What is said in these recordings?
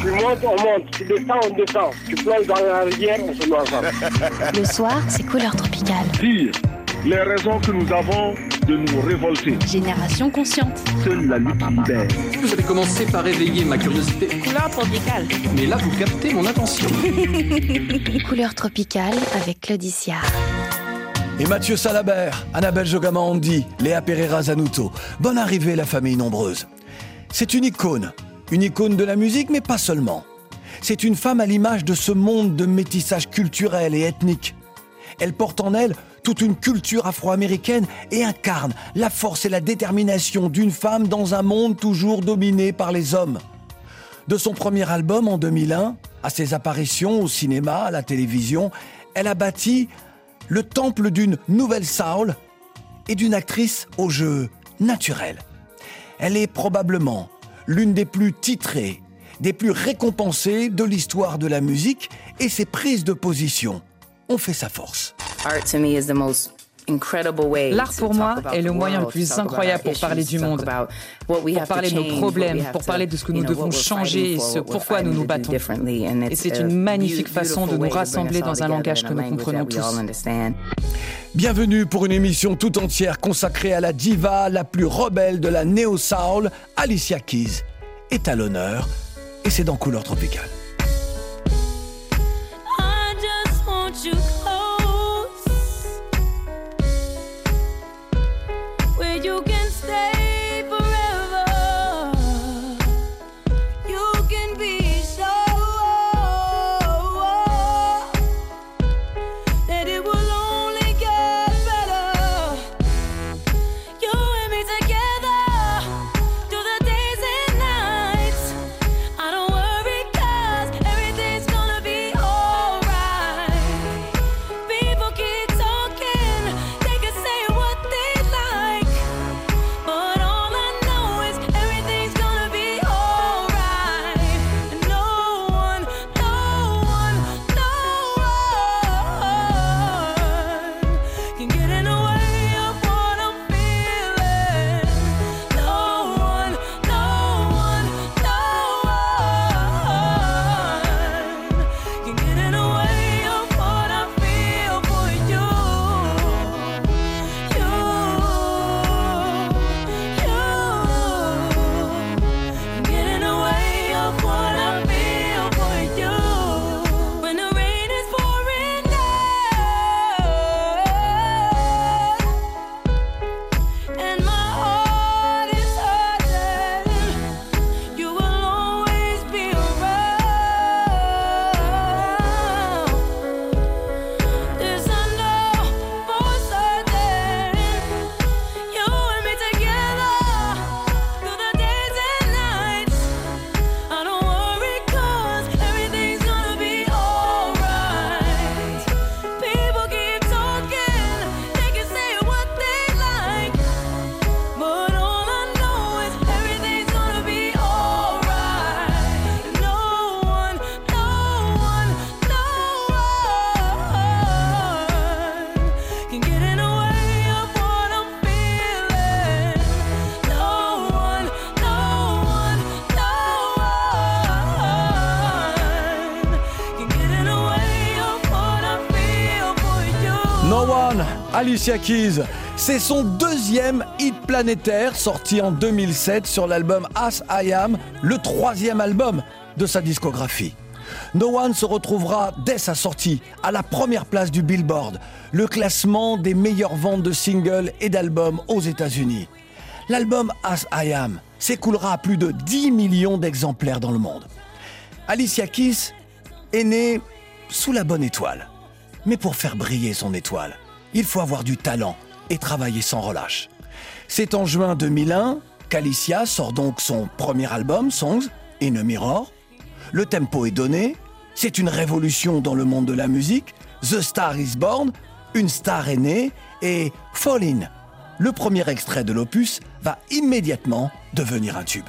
Tu montes, on monte. Tu descends, on descend. Tu plonges dans la rivière, on se ensemble. Le soir, c'est couleur tropicale. Dire les raisons que nous avons de nous révolter. Génération consciente. Seule la lutte libère. Vous avez commencé par éveiller ma curiosité. Couleur tropicale. Mais là, vous captez mon attention. Couleur tropicale avec Claudicia. Et Mathieu Salabert, Annabelle Jogamandi, Léa Pereira Zanuto. Bonne arrivée, la famille nombreuse. C'est une icône. Une icône de la musique, mais pas seulement. C'est une femme à l'image de ce monde de métissage culturel et ethnique. Elle porte en elle toute une culture afro-américaine et incarne la force et la détermination d'une femme dans un monde toujours dominé par les hommes. De son premier album en 2001 à ses apparitions au cinéma, à la télévision, elle a bâti le temple d'une nouvelle soul et d'une actrice au jeu naturel. Elle est probablement l'une des plus titrées, des plus récompensées de l'histoire de la musique et ses prises de position ont fait sa force. L'art pour moi est le moyen le plus incroyable pour parler du monde, pour parler de nos problèmes, pour parler de ce que nous devons changer et ce pourquoi nous nous battons. Et c'est une magnifique façon de nous rassembler dans un langage que nous comprenons tous. Bienvenue pour une émission tout entière consacrée à la diva la plus rebelle de la néo-soul, Alicia Keys, est à l'honneur et c'est dans Couleur Tropicale. Alicia Keys. C'est son deuxième hit planétaire sorti en 2007 sur l'album As I Am, le troisième album de sa discographie. No One se retrouvera dès sa sortie à la première place du Billboard, le classement des meilleures ventes de singles et d'albums aux États-Unis. L'album As I Am s'écoulera à plus de 10 millions d'exemplaires dans le monde. Alicia Keys est née sous la bonne étoile. Mais pour faire briller son étoile, il faut avoir du talent et travailler sans relâche. C'est en juin 2001 qu'Alicia sort donc son premier album, Songs in a Mirror. Le tempo est donné, c'est une révolution dans le monde de la musique. The Star is Born, une star est née, et Fall In, le premier extrait de l'opus, va immédiatement devenir un tube.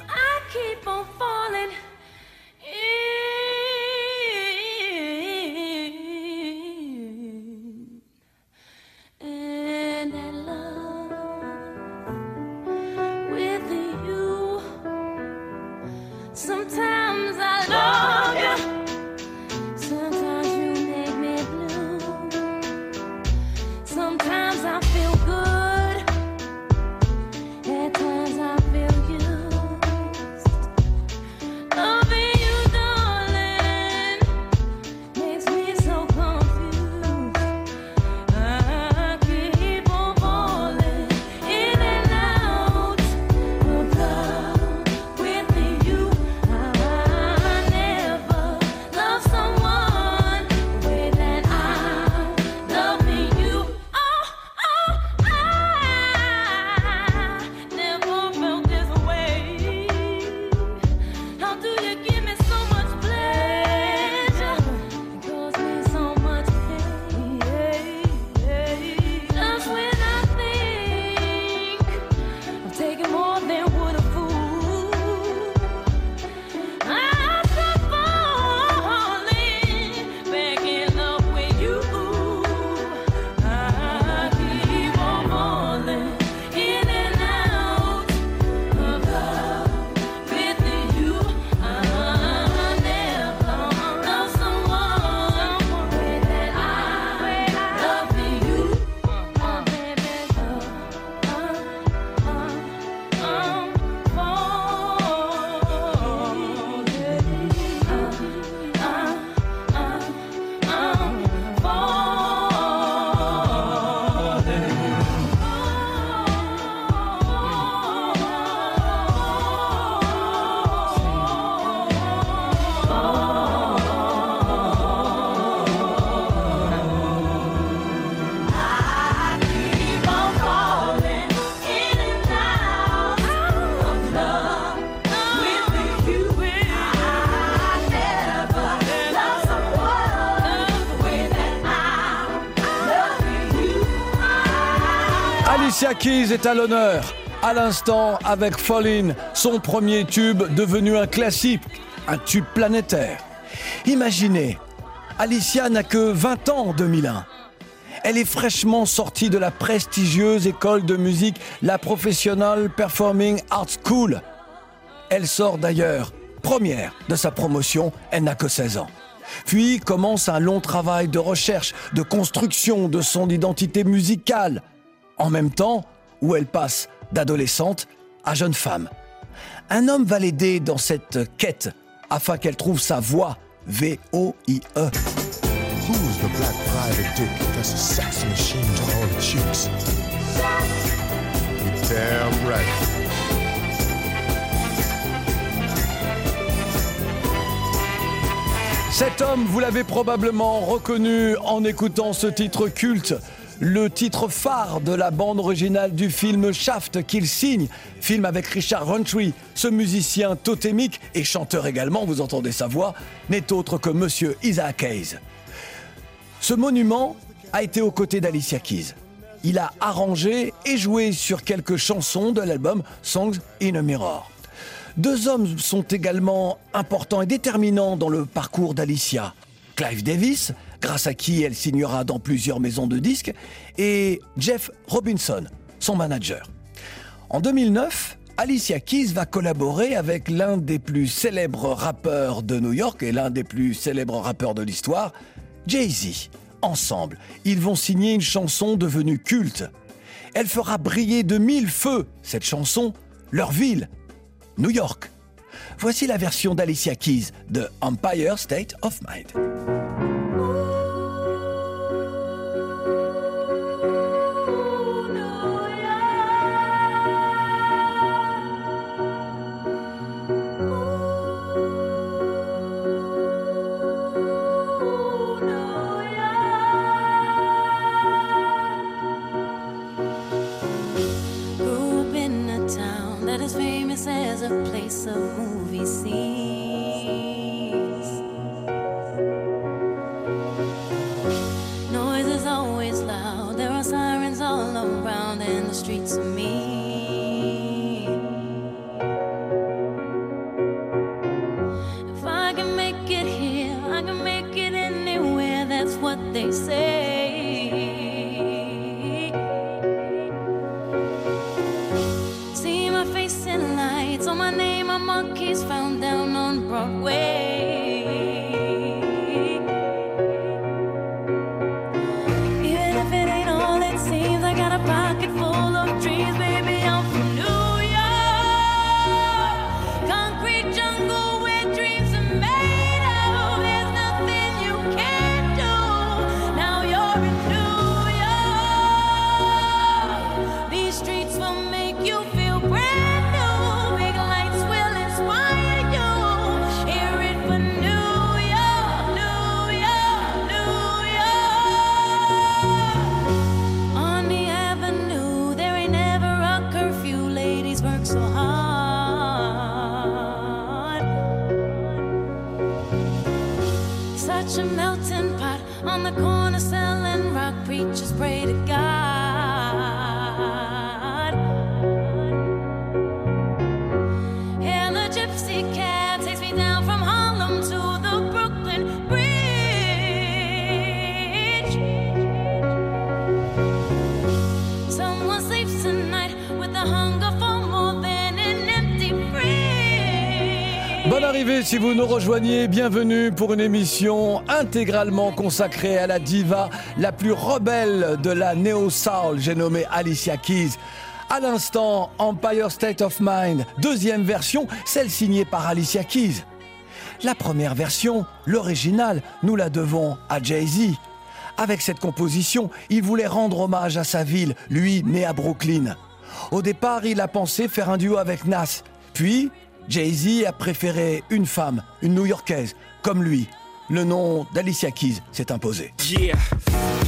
Keys est à l'honneur. À l'instant, avec Fallin, son premier tube devenu un classique, un tube planétaire. Imaginez, Alicia n'a que 20 ans en 2001. Elle est fraîchement sortie de la prestigieuse école de musique, la Professional Performing Arts School. Elle sort d'ailleurs première de sa promotion, elle n'a que 16 ans. Puis commence un long travail de recherche, de construction de son identité musicale, en même temps où elle passe d'adolescente à jeune femme. Un homme va l'aider dans cette quête afin qu'elle trouve sa V-O-I-E. Who's the black private dick that's a sex machine to all the chicks? You're damn right. Cet homme, vous l'avez probablement reconnu en écoutant ce titre culte le titre phare de la bande originale du film Shaft qu'il signe, film avec Richard Roundtree, ce musicien totémique et chanteur également, vous entendez sa voix, n'est autre que Monsieur Isaac Hayes. Ce monument a été aux côtés d'Alicia Keys. Il a arrangé et joué sur quelques chansons de l'album Songs in a Mirror. Deux hommes sont également importants et déterminants dans le parcours d'Alicia. Clive Davis, grâce à qui elle signera dans plusieurs maisons de disques, et Jeff Robinson, son manager. En 2009, Alicia Keys va collaborer avec l'un des plus célèbres rappeurs de New York et l'un des plus célèbres rappeurs de l'histoire, Jay-Z. Ensemble, ils vont signer une chanson devenue culte. Elle fera briller de mille feux, cette chanson, leur ville, New York. Voici la version d'Alicia Keys de Empire State of Mind. the corner selling rock preachers pray to God. Si vous nous rejoignez, bienvenue pour une émission intégralement consacrée à la diva la plus rebelle de la néo-soul, j'ai nommé Alicia Keys. À l'instant, Empire State of Mind, deuxième version, celle signée par Alicia Keys. La première version, l'original, nous la devons à Jay-Z. Avec cette composition, il voulait rendre hommage à sa ville, lui né à Brooklyn. Au départ, il a pensé faire un duo avec Nas. Puis, Jay-Z a préféré une femme, une New-Yorkaise, comme lui. Le nom d'Alicia Keys s'est imposé.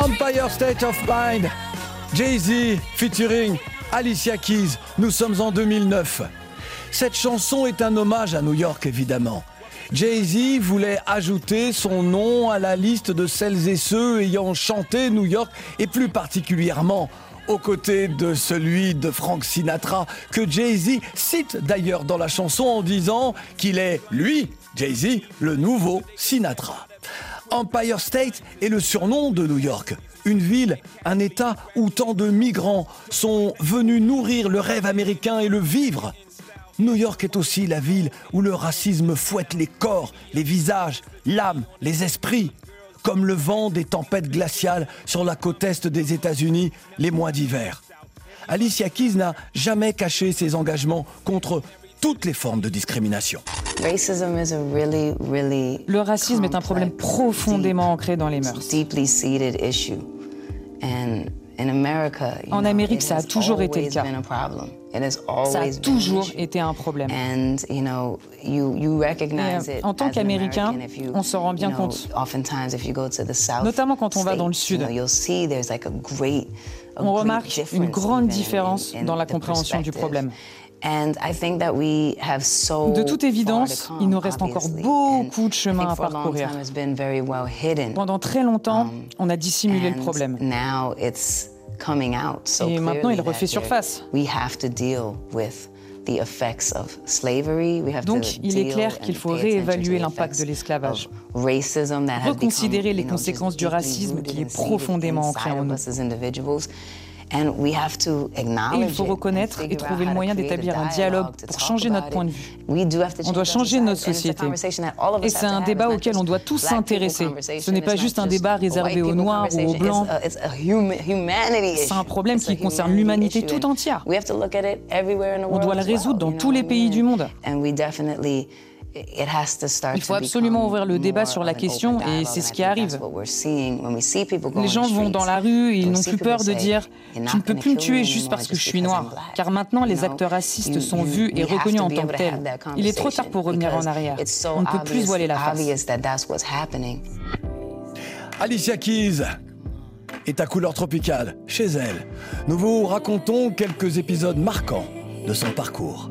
Empire State of Mind, Jay-Z featuring Alicia Keys. Nous sommes en 2009. Cette chanson est un hommage à New York, évidemment. Jay-Z voulait ajouter son nom à la liste de celles et ceux ayant chanté New York et plus particulièrement aux côtés de celui de Frank Sinatra que Jay-Z cite d'ailleurs dans la chanson en disant qu'il est, lui, Jay-Z, le nouveau Sinatra. Empire State est le surnom de New York. Une ville, un État où tant de migrants sont venus nourrir le rêve américain et le vivre. New York est aussi la ville où le racisme fouette les corps, les visages, l'âme, les esprits, comme le vent des tempêtes glaciales sur la côte est des États-Unis les mois d'hiver. Alicia Keys n'a jamais caché ses engagements contre toutes les formes de discrimination. Le racisme est un problème profondément ancré dans les mœurs. En Amérique, ça a toujours été le cas. Ça a toujours été un problème. Et, euh, en tant qu'Américain, on s'en rend bien compte. Notamment quand on va dans le Sud. On remarque une grande différence dans la compréhension du problème. De toute évidence, il nous reste encore beaucoup de chemin à parcourir. Pendant très longtemps, Um, on a dissimulé le problème. Et maintenant, il refait surface. Donc, il est clair qu'il faut réévaluer l'impact de l'esclavage, reconsidérer les conséquences du racisme qui est profondément ancré en nous. Et il faut reconnaître et trouver le moyen d'établir un dialogue pour changer notre point de vue. On doit changer notre société. Et c'est un débat auquel on doit tous s'intéresser. Ce n'est pas juste un débat réservé aux Noirs ou aux Blancs. C'est un problème qui concerne l'humanité tout entière. On doit le résoudre dans tous les pays du monde. Il faut absolument ouvrir le débat sur la question et c'est ce qui arrive. Les gens vont dans la rue et ils n'ont plus peur de dire ⁇ Tu ne peux plus me tuer juste parce que je suis noir ⁇ car maintenant les acteurs racistes sont vus et reconnus en tant que tels. Il est trop tard pour revenir en arrière. On ne peut plus voiler la face. Alicia Keys est à couleur tropicale chez elle. Nous vous racontons quelques épisodes marquants de son parcours.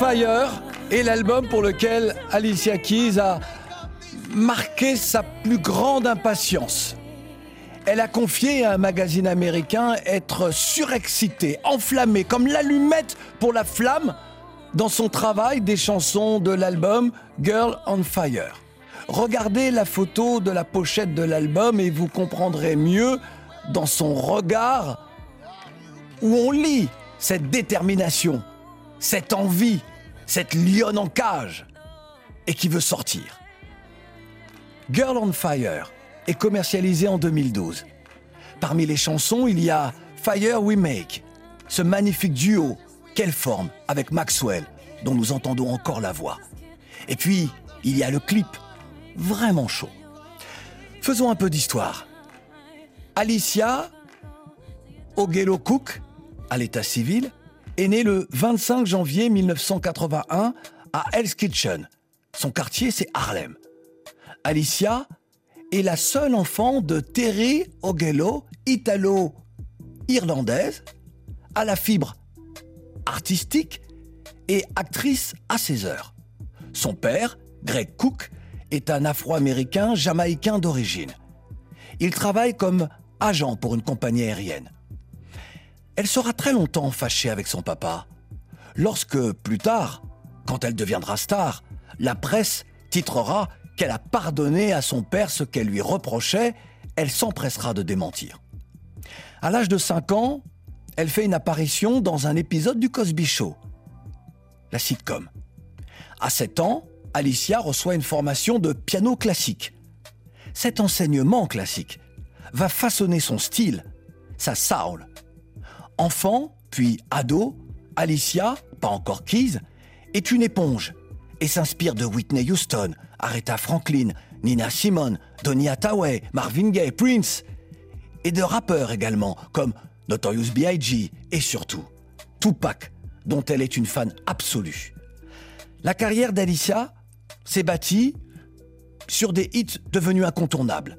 Fire est l'album pour lequel Alicia Keys a marqué sa plus grande impatience. Elle a confié à un magazine américain être surexcitée, enflammée, comme l'allumette pour la flamme dans son travail des chansons de l'album Girl on Fire. Regardez la photo de la pochette de l'album et vous comprendrez mieux dans son regard où on lit cette détermination, cette envie, cette lionne en cage et qui veut sortir. Girl on Fire est commercialisé en 2012. Parmi les chansons, il y a Fire We Make, ce magnifique duo qu'elle forme avec Maxwell, dont nous entendons encore la voix. Et puis, il y a le clip, vraiment chaud. Faisons un peu d'histoire. Alicia Ogello Cook, à l'état civil, est née le 25 janvier 1981 à Hell's Kitchen. Son quartier, c'est Harlem. Alicia est la seule enfant de Terry Ogello, italo-irlandaise, à la fibre artistique et actrice à ses heures. Son père, Greg Cook, est un Afro-Américain jamaïcain d'origine. Il travaille comme agent pour une compagnie aérienne. Elle sera très longtemps fâchée avec son papa. Lorsque, plus tard, quand elle deviendra star, la presse titrera qu'elle a pardonné à son père ce qu'elle lui reprochait, elle s'empressera de démentir. À l'âge de 5 ans, elle fait une apparition dans un épisode du Cosby Show, la sitcom. À 7 ans, Alicia reçoit une formation de piano classique. Cet enseignement classique va façonner son style, sa soul, Enfant, puis ado, Alicia, pas encore Keys, est une éponge et s'inspire de Whitney Houston, Aretha Franklin, Nina Simone, Donny Hathaway, Marvin Gaye, Prince, et de rappeurs également comme Notorious B.I.G. et surtout Tupac, dont elle est une fan absolue. La carrière d'Alicia s'est bâtie sur des hits devenus incontournables,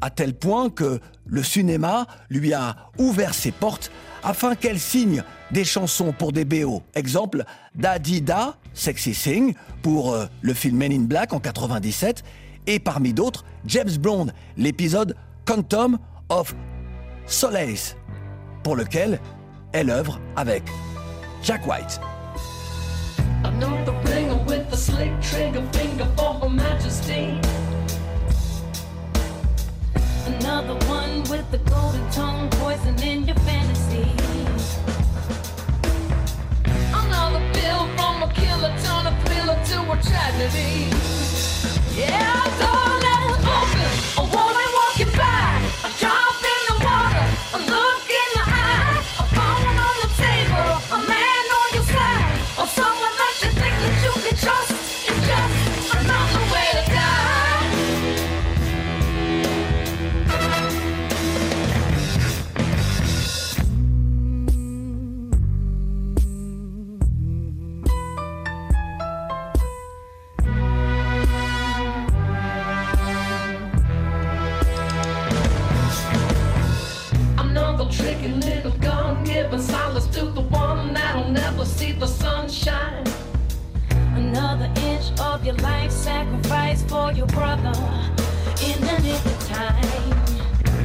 à tel point que le cinéma lui a ouvert ses portes afin qu'elle signe des chansons pour des BO. Exemple, Daddy Da, Sexy Sing, pour euh, le film Men in Black en 97, et parmi d'autres, James Bond, l'épisode Quantum of Solace, pour lequel elle œuvre avec Jack White. I'm a killer, turn a thriller to a tragedy. Yeah, darling. solace to the one that'll never see the sunshine. Another inch of your life sacrificed for your brother in the nick of time.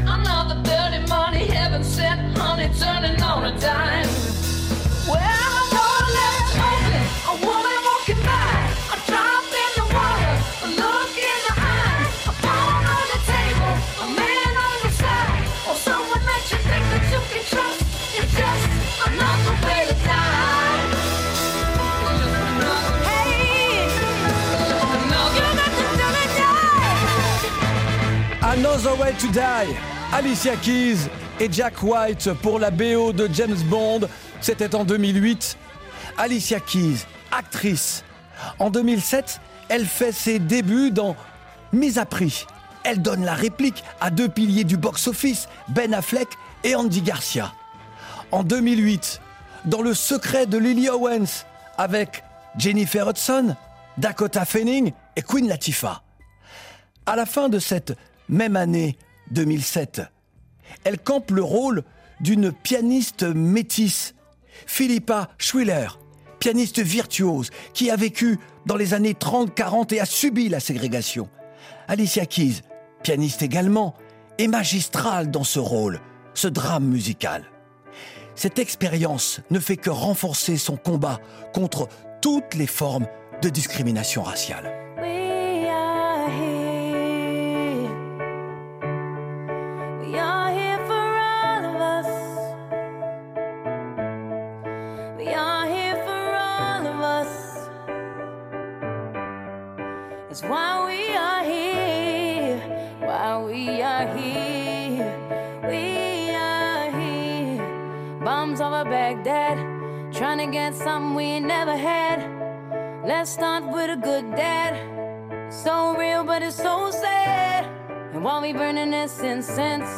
Another dirty money, heaven sent, honey, turning on a dime. Well. To Die, Alicia Keys et Jack White pour la BO de James Bond. C'était en 2008. Alicia Keys, actrice. En 2007, elle fait ses débuts dans Mise à prix. Elle donne la réplique à deux piliers du box-office, Ben Affleck et Andy Garcia. En 2008, dans Le secret de Lily Owens, avec Jennifer Hudson, Dakota Fanning et Queen Latifah. À la fin de cette même année 2007, elle campe le rôle d'une pianiste métisse, Philippa Schwiller, pianiste virtuose qui a vécu dans les années 30-40 et a subi la ségrégation. Alicia Keys, pianiste également, est magistrale dans ce rôle, ce drame musical. Cette expérience ne fait que renforcer son combat contre toutes les formes de discrimination raciale. Get something we never had. Let's start with a good dad. So real, but it's so sad. And while we burning this incense,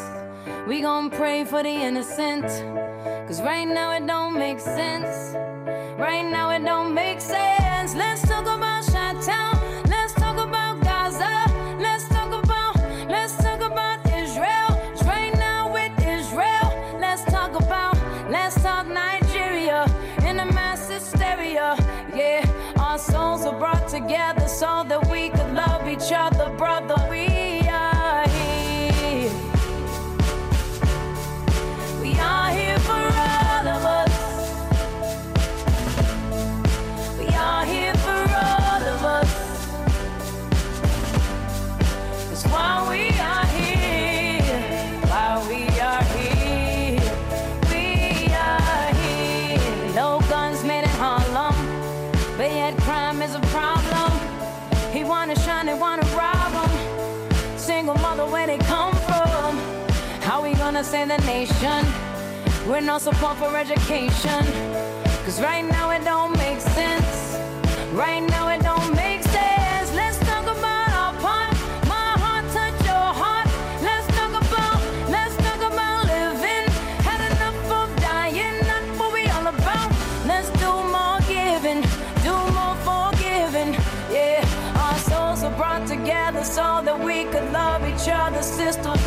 we gon' pray for the innocent. Cause right now it don't make sense. Right now it don't make sense. Let's together so that we yet crime is a problem. He wanna shine, they wanna rob him. Single mother, where they come from? How we gonna save the nation? With no support for education. Cause right now it don't make sense. Right now it don't make love each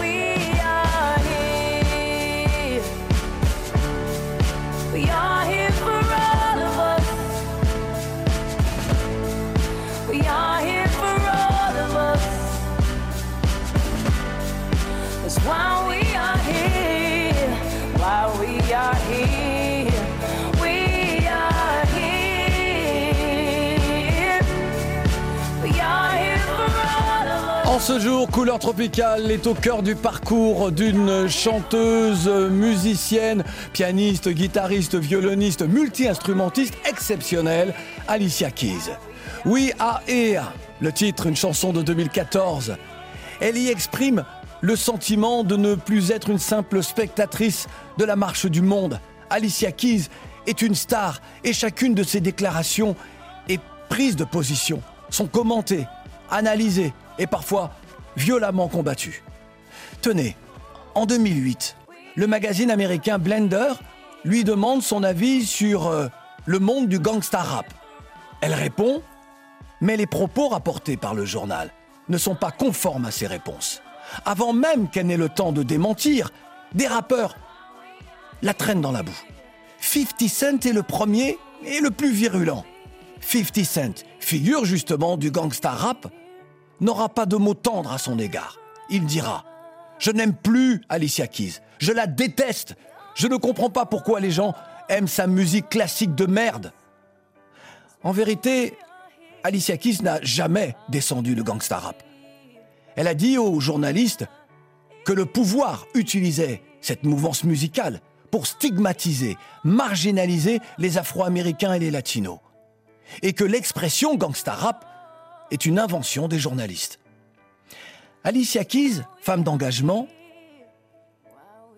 ce jour, Couleur Tropicale est au cœur du parcours d'une chanteuse, musicienne, pianiste, guitariste, violoniste, multi-instrumentiste exceptionnelle, Alicia Keys. We Are Here, le titre, une chanson de 2014. Elle y exprime le sentiment de ne plus être une simple spectatrice de la marche du monde. Alicia Keys est une star et chacune de ses déclarations et prises de position sont commentées, analysées et parfois violemment combattues. Tenez, en 2008, le magazine américain Blender lui demande son avis sur euh, le monde du gangsta rap. Elle répond, mais les propos rapportés par le journal ne sont pas conformes à ses réponses. Avant même qu'elle n'ait le temps de démentir, des rappeurs la traînent dans la boue. 50 Cent est le premier et le plus virulent. 50 Cent, figure justement du gangsta rap, n'aura pas de mots tendres à son égard. Il dira Je n'aime plus Alicia Keys, je la déteste, je ne comprends pas pourquoi les gens aiment sa musique classique de merde. En vérité, Alicia Keys n'a jamais descendu le gangsta rap. Elle a dit aux journalistes que le pouvoir utilisait cette mouvance musicale pour stigmatiser, marginaliser les Afro-Américains et les Latinos. Et que l'expression gangsta rap est une invention des journalistes. Alicia Keys, femme d'engagement,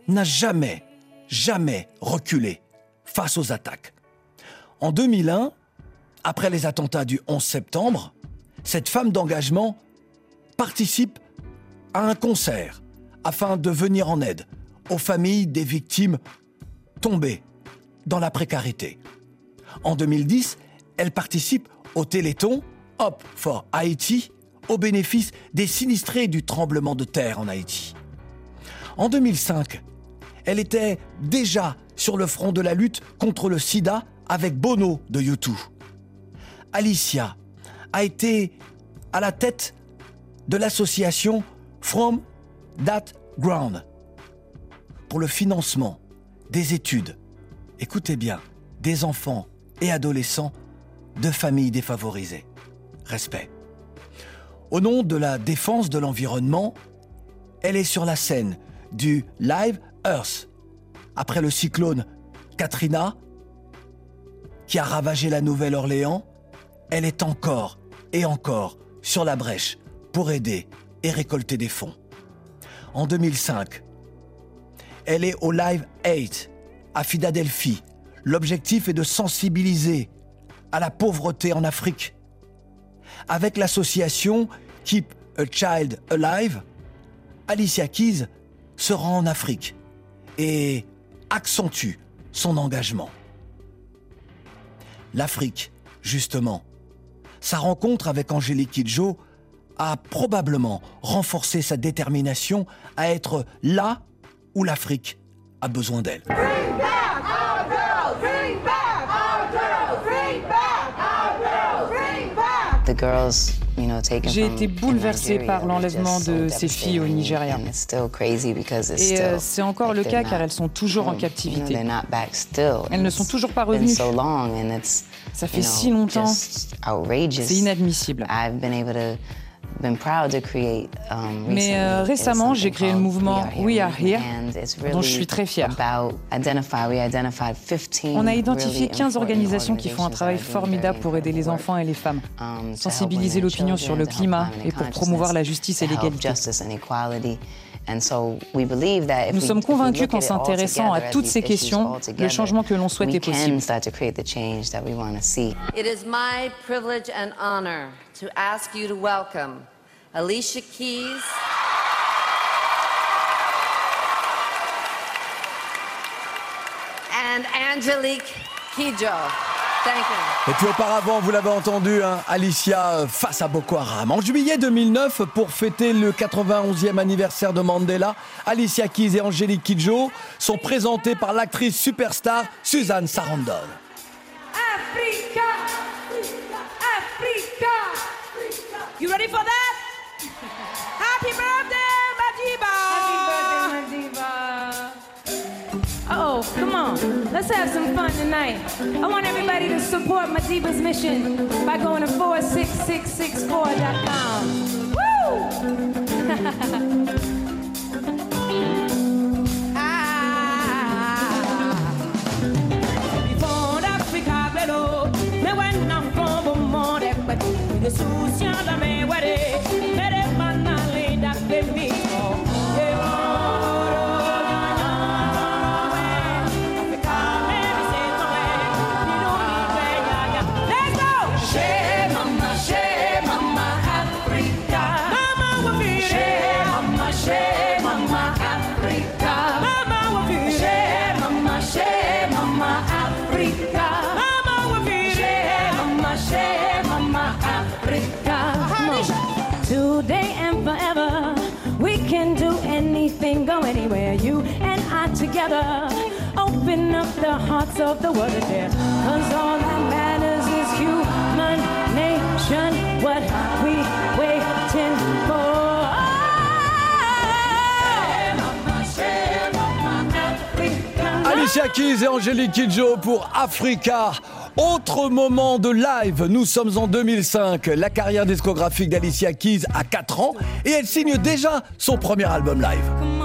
n'a jamais, jamais reculé face aux attaques. En 2001, après les attentats du 11 septembre, cette femme d'engagement participe à un concert afin de venir en aide aux familles des victimes tombées dans la précarité. En 2010, elle participe au Téléthon Hop for Haïti au bénéfice des sinistrés du tremblement de terre en Haïti. En 2005, elle était déjà sur le front de la lutte contre le sida avec Bono de YouTube. Alicia a été à la tête de l'association From That Ground pour le financement des études, écoutez bien, des enfants et adolescents de familles défavorisées. Respect. Au nom de la défense de l'environnement, elle est sur la scène du Live Earth après le cyclone Katrina qui a ravagé la Nouvelle-Orléans. Elle est encore et encore sur la brèche pour aider et récolter des fonds. En 2005, elle est au Live 8 à Philadelphie. L'objectif est de sensibiliser à la pauvreté en Afrique. Avec l'association Keep a Child Alive, Alicia Keys se rend en Afrique et accentue son engagement. L'Afrique, justement, sa rencontre avec Angélique Kidjo a probablement renforcé sa détermination à être là où l'Afrique a besoin d'elle. J'ai été bouleversée par l'enlèvement de ces filles au Nigeria. Et euh, c'est encore le cas car elles sont toujours en captivité. Elles ne sont toujours pas revenues. Ça fait si longtemps. C'est inadmissible. Mais euh, récemment, j'ai créé le mouvement We Are Here, dont je suis très fière. On a identifié 15 organisations qui font un travail formidable pour aider les enfants et les femmes, um, sensibiliser l'opinion sur le climat et pour promouvoir la justice et l'égalité. Nous sommes convaincus qu'en s'intéressant à toutes ces questions, le changement que l'on souhaite est possible. It is my privilege and honor to ask you to welcome Alicia Keys. And Angelique Kidjo. Et puis auparavant, vous l'avez entendu, hein, Alicia euh, face à Boko Haram. En juillet 2009, pour fêter le 91e anniversaire de Mandela, Alicia Keys et Angélique Kidjo sont présentées par l'actrice superstar Suzanne Sarandon. Africa, Africa. You ready for that? Happy birthday, come on. Let's have some fun tonight. I want everybody to support Madiba's mission by going to 46664.com. Woo! Alicia Keys et Angélique Kidjo pour Africa. Autre moment de live, nous sommes en 2005. La carrière discographique d'Alicia Keys a 4 ans et elle signe déjà son premier album live.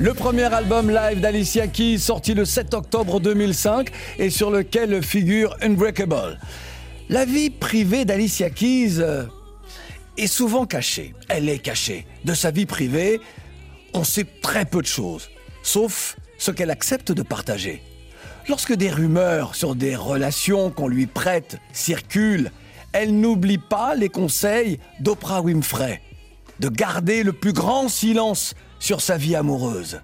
Le premier album live d'Alicia Keys sorti le 7 octobre 2005 et sur lequel figure Unbreakable. La vie privée d'Alicia Keys euh, est souvent cachée. Elle est cachée. De sa vie privée, on sait très peu de choses, sauf ce qu'elle accepte de partager. Lorsque des rumeurs sur des relations qu'on lui prête circulent, elle n'oublie pas les conseils d'Oprah Winfrey de garder le plus grand silence sur sa vie amoureuse.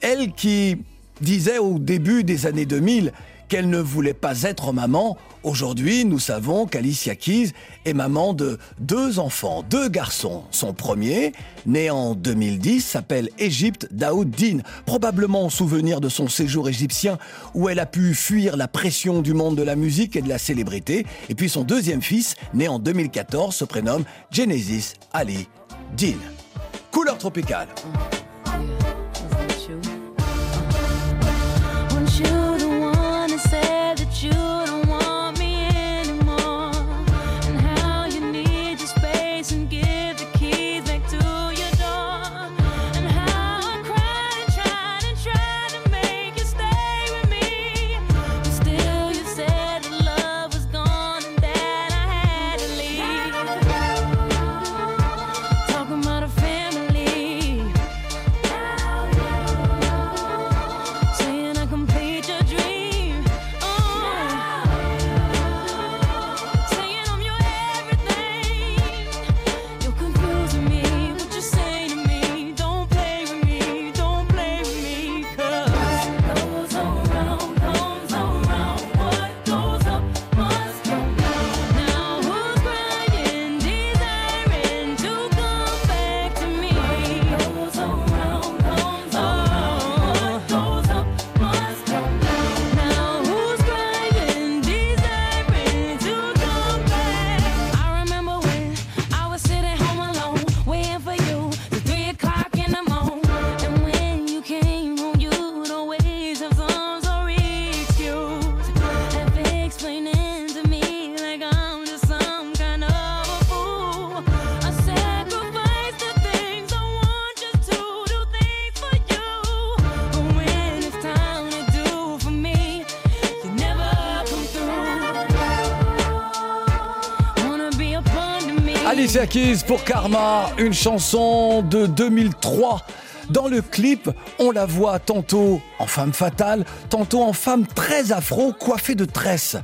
Elle qui disait au début des années 2000 qu'elle ne voulait pas être maman, aujourd'hui nous savons qu'Alicia Keys est maman de deux enfants, deux garçons. Son premier, né en 2010, s'appelle Égypte Daoud Din, probablement en souvenir de son séjour égyptien où elle a pu fuir la pression du monde de la musique et de la célébrité. Et puis son deuxième fils, né en 2014, se prénomme Genesis Ali Din. Couleur tropicale. Alicia Keys pour Karma, une chanson de 2003. Dans le clip, on la voit tantôt en femme fatale, tantôt en femme très afro, coiffée de tresses.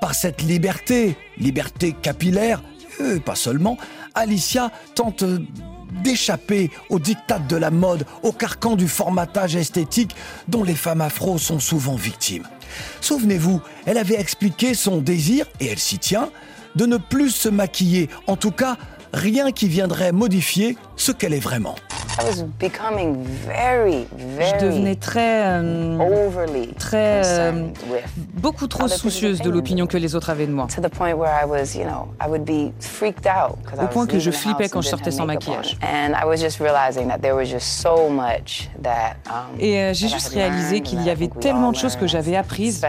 Par cette liberté, liberté capillaire, et pas seulement, Alicia tente d'échapper aux dictats de la mode, au carcan du formatage esthétique dont les femmes afro sont souvent victimes. Souvenez-vous, elle avait expliqué son désir, et elle s'y tient, de ne plus se maquiller, en tout cas rien qui viendrait modifier ce qu'elle est vraiment. Je devenais très, euh, très, euh, beaucoup trop soucieuse de l'opinion que les autres avaient de moi. Au point que je flippais quand je sortais sans maquillage. Et euh, j'ai juste réalisé qu'il y avait tellement de choses que j'avais apprises,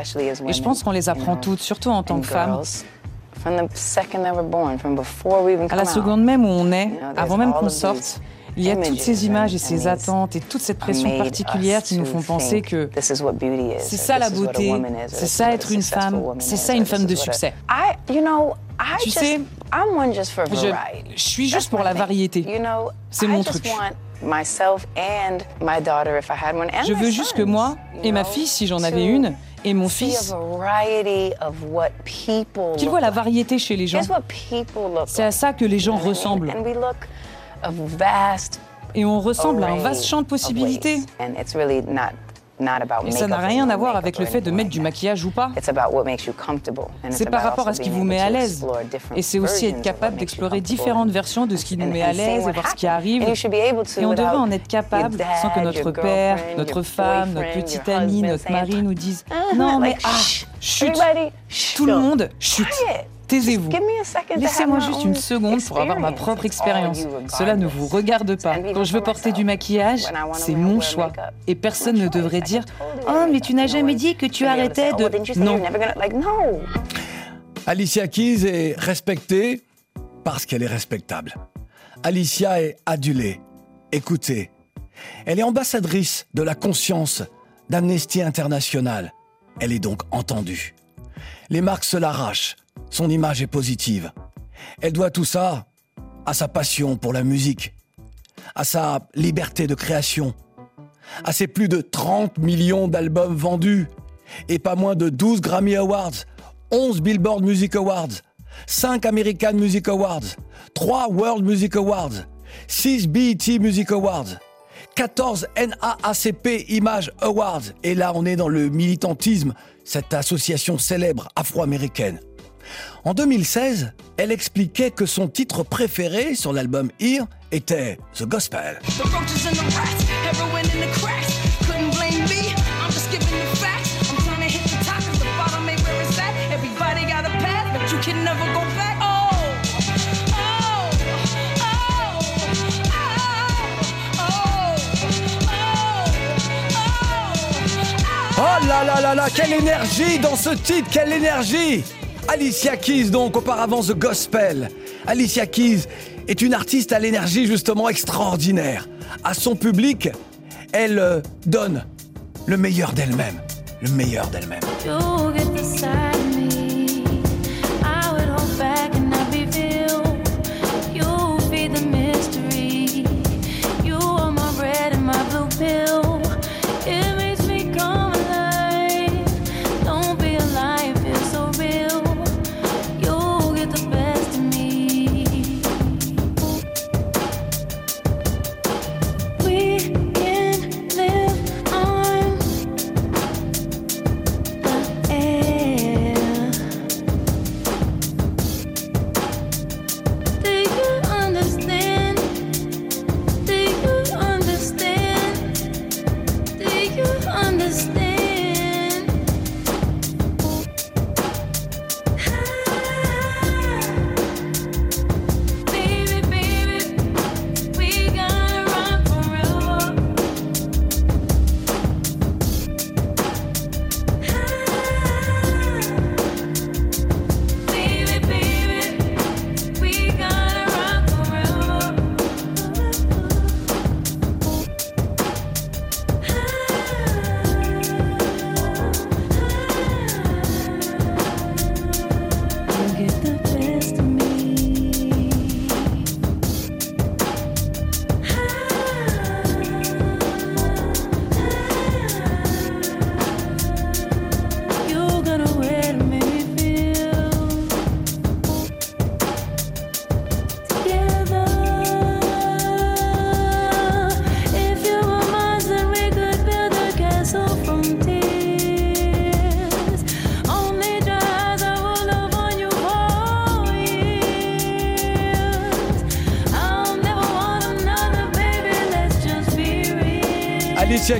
et je pense qu'on les apprend toutes, surtout en tant que femme. À la seconde même où on est, avant même qu'on sorte, il y a toutes ces images et ces attentes et toute cette pression particulière qui nous font penser que c'est ça la beauté, c'est ça être une femme, c'est ça une femme de succès. Tu sais, je, je suis juste pour la variété. C'est mon truc. Je veux juste que moi et ma fille, si j'en avais une, et mon fils, qu'ils voient la variété chez les gens. C'est à ça que les gens ressemblent. Et on ressemble à un vaste champ de possibilités. Et ça n'a rien à voir avec le fait de mettre du maquillage ou pas. C'est par rapport à ce qui vous met à l'aise. Et c'est aussi être capable d'explorer différentes versions de ce qui nous met à l'aise et voir ce qui arrive. Et on devrait en être capable sans que notre père, notre femme, notre petite amie, notre mari nous disent Non, mais ah, chut, tout le monde, chut. Taisez-vous. Laissez-moi juste une seconde pour avoir ma propre expérience. Cela ne vous regarde pas. Quand je veux porter du maquillage, c'est mon choix. Et personne ne devrait dire Oh, mais tu n'as jamais dit que tu arrêtais de. Non. Alicia Keys est respectée parce qu'elle est respectable. Alicia est adulée, écoutée. Elle est ambassadrice de la conscience d'Amnesty International. Elle est donc entendue. Les marques se l'arrachent son image est positive. Elle doit tout ça à sa passion pour la musique, à sa liberté de création, à ses plus de 30 millions d'albums vendus et pas moins de 12 Grammy Awards, 11 Billboard Music Awards, 5 American Music Awards, 3 World Music Awards, 6 BET Music Awards, 14 NAACP Image Awards. Et là, on est dans le militantisme, cette association célèbre afro-américaine. En 2016, elle expliquait que son titre préféré sur l'album Here était The Gospel. Oh là là là là, quelle énergie dans ce titre, quelle énergie Alicia Keys, donc auparavant The Gospel. Alicia Keys est une artiste à l'énergie justement extraordinaire. À son public, elle euh, donne le meilleur d'elle-même. Le meilleur d'elle-même.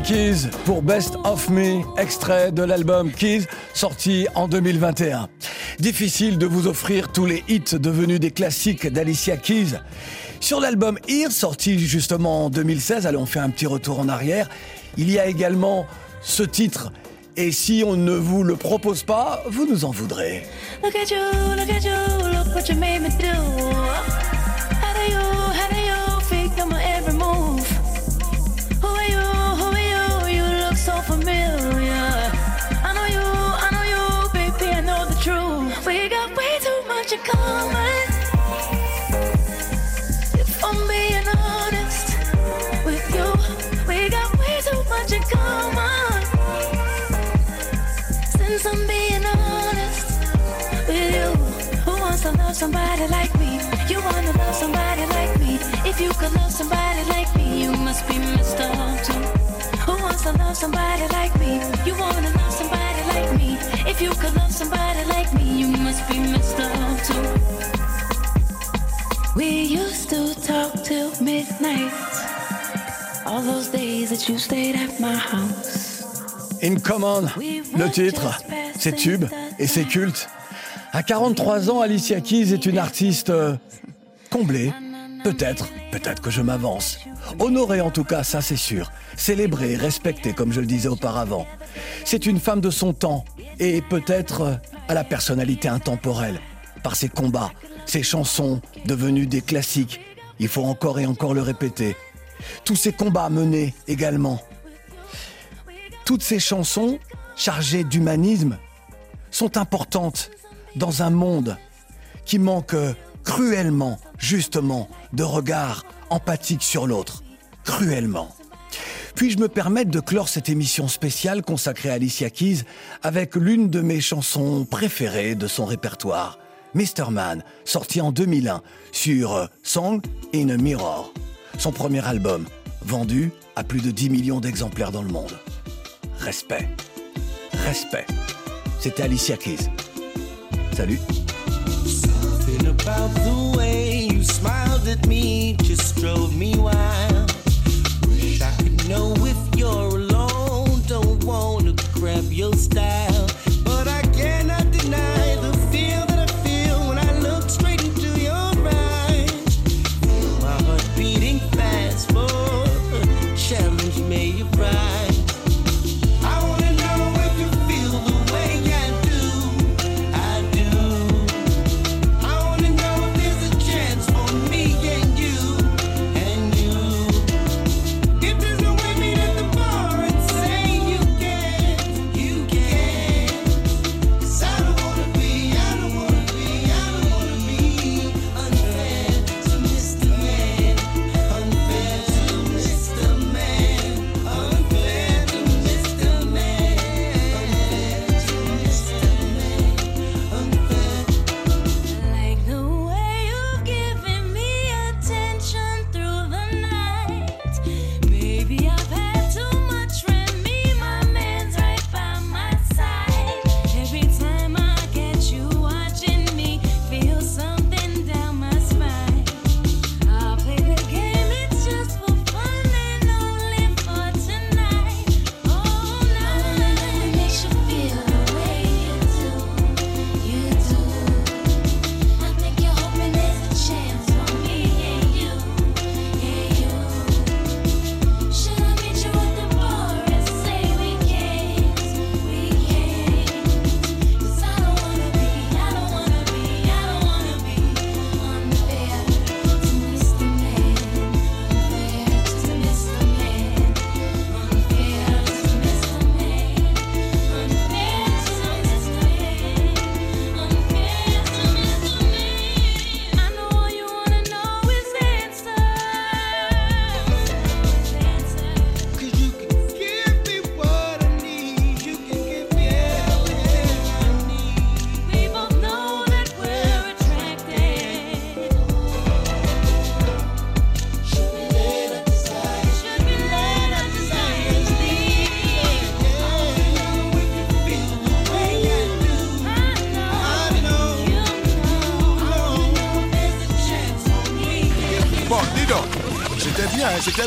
Keys pour Best of Me, extrait de l'album Keys sorti en 2021. Difficile de vous offrir tous les hits devenus des classiques d'Alicia Keys. Sur l'album Here, sorti justement en 2016, allez on fait un petit retour en arrière, il y a également ce titre et si on ne vous le propose pas, vous nous en voudrez. Look at you, look at you, look what you made me do. Somebody like me? You wanna love somebody like me? If you could love somebody like me, you must be messed up too. Who wants to love somebody like me? You wanna love somebody? If you could love somebody like me, you must be messed up too. We used to talk till midnight. All those days that you stayed at my house. In Common, le titre, c'est tube et c'est culte. À 43 ans, Alicia Keys est une artiste euh, comblée. Peut-être, peut-être que je m'avance. Honorée en tout cas, ça c'est sûr. Célébrée, respectée comme je le disais auparavant. C'est une femme de son temps et peut-être euh, à la personnalité intemporelle. Par ses combats, ses chansons devenues des classiques. Il faut encore et encore le répéter. Tous ces combats menés également toutes ces chansons chargées d'humanisme sont importantes dans un monde qui manque cruellement, justement, de regard empathique sur l'autre. Cruellement. Puis-je me permettre de clore cette émission spéciale consacrée à Alicia Keys avec l'une de mes chansons préférées de son répertoire, Mr. Man, sorti en 2001 sur Song in a Mirror, son premier album, vendu à plus de 10 millions d'exemplaires dans le monde. Respect. Respect. C'était Alicia Keys. Salut. Smiled at me just drove me wild. Wish I could know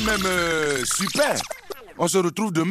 même euh, super. On se retrouve demain.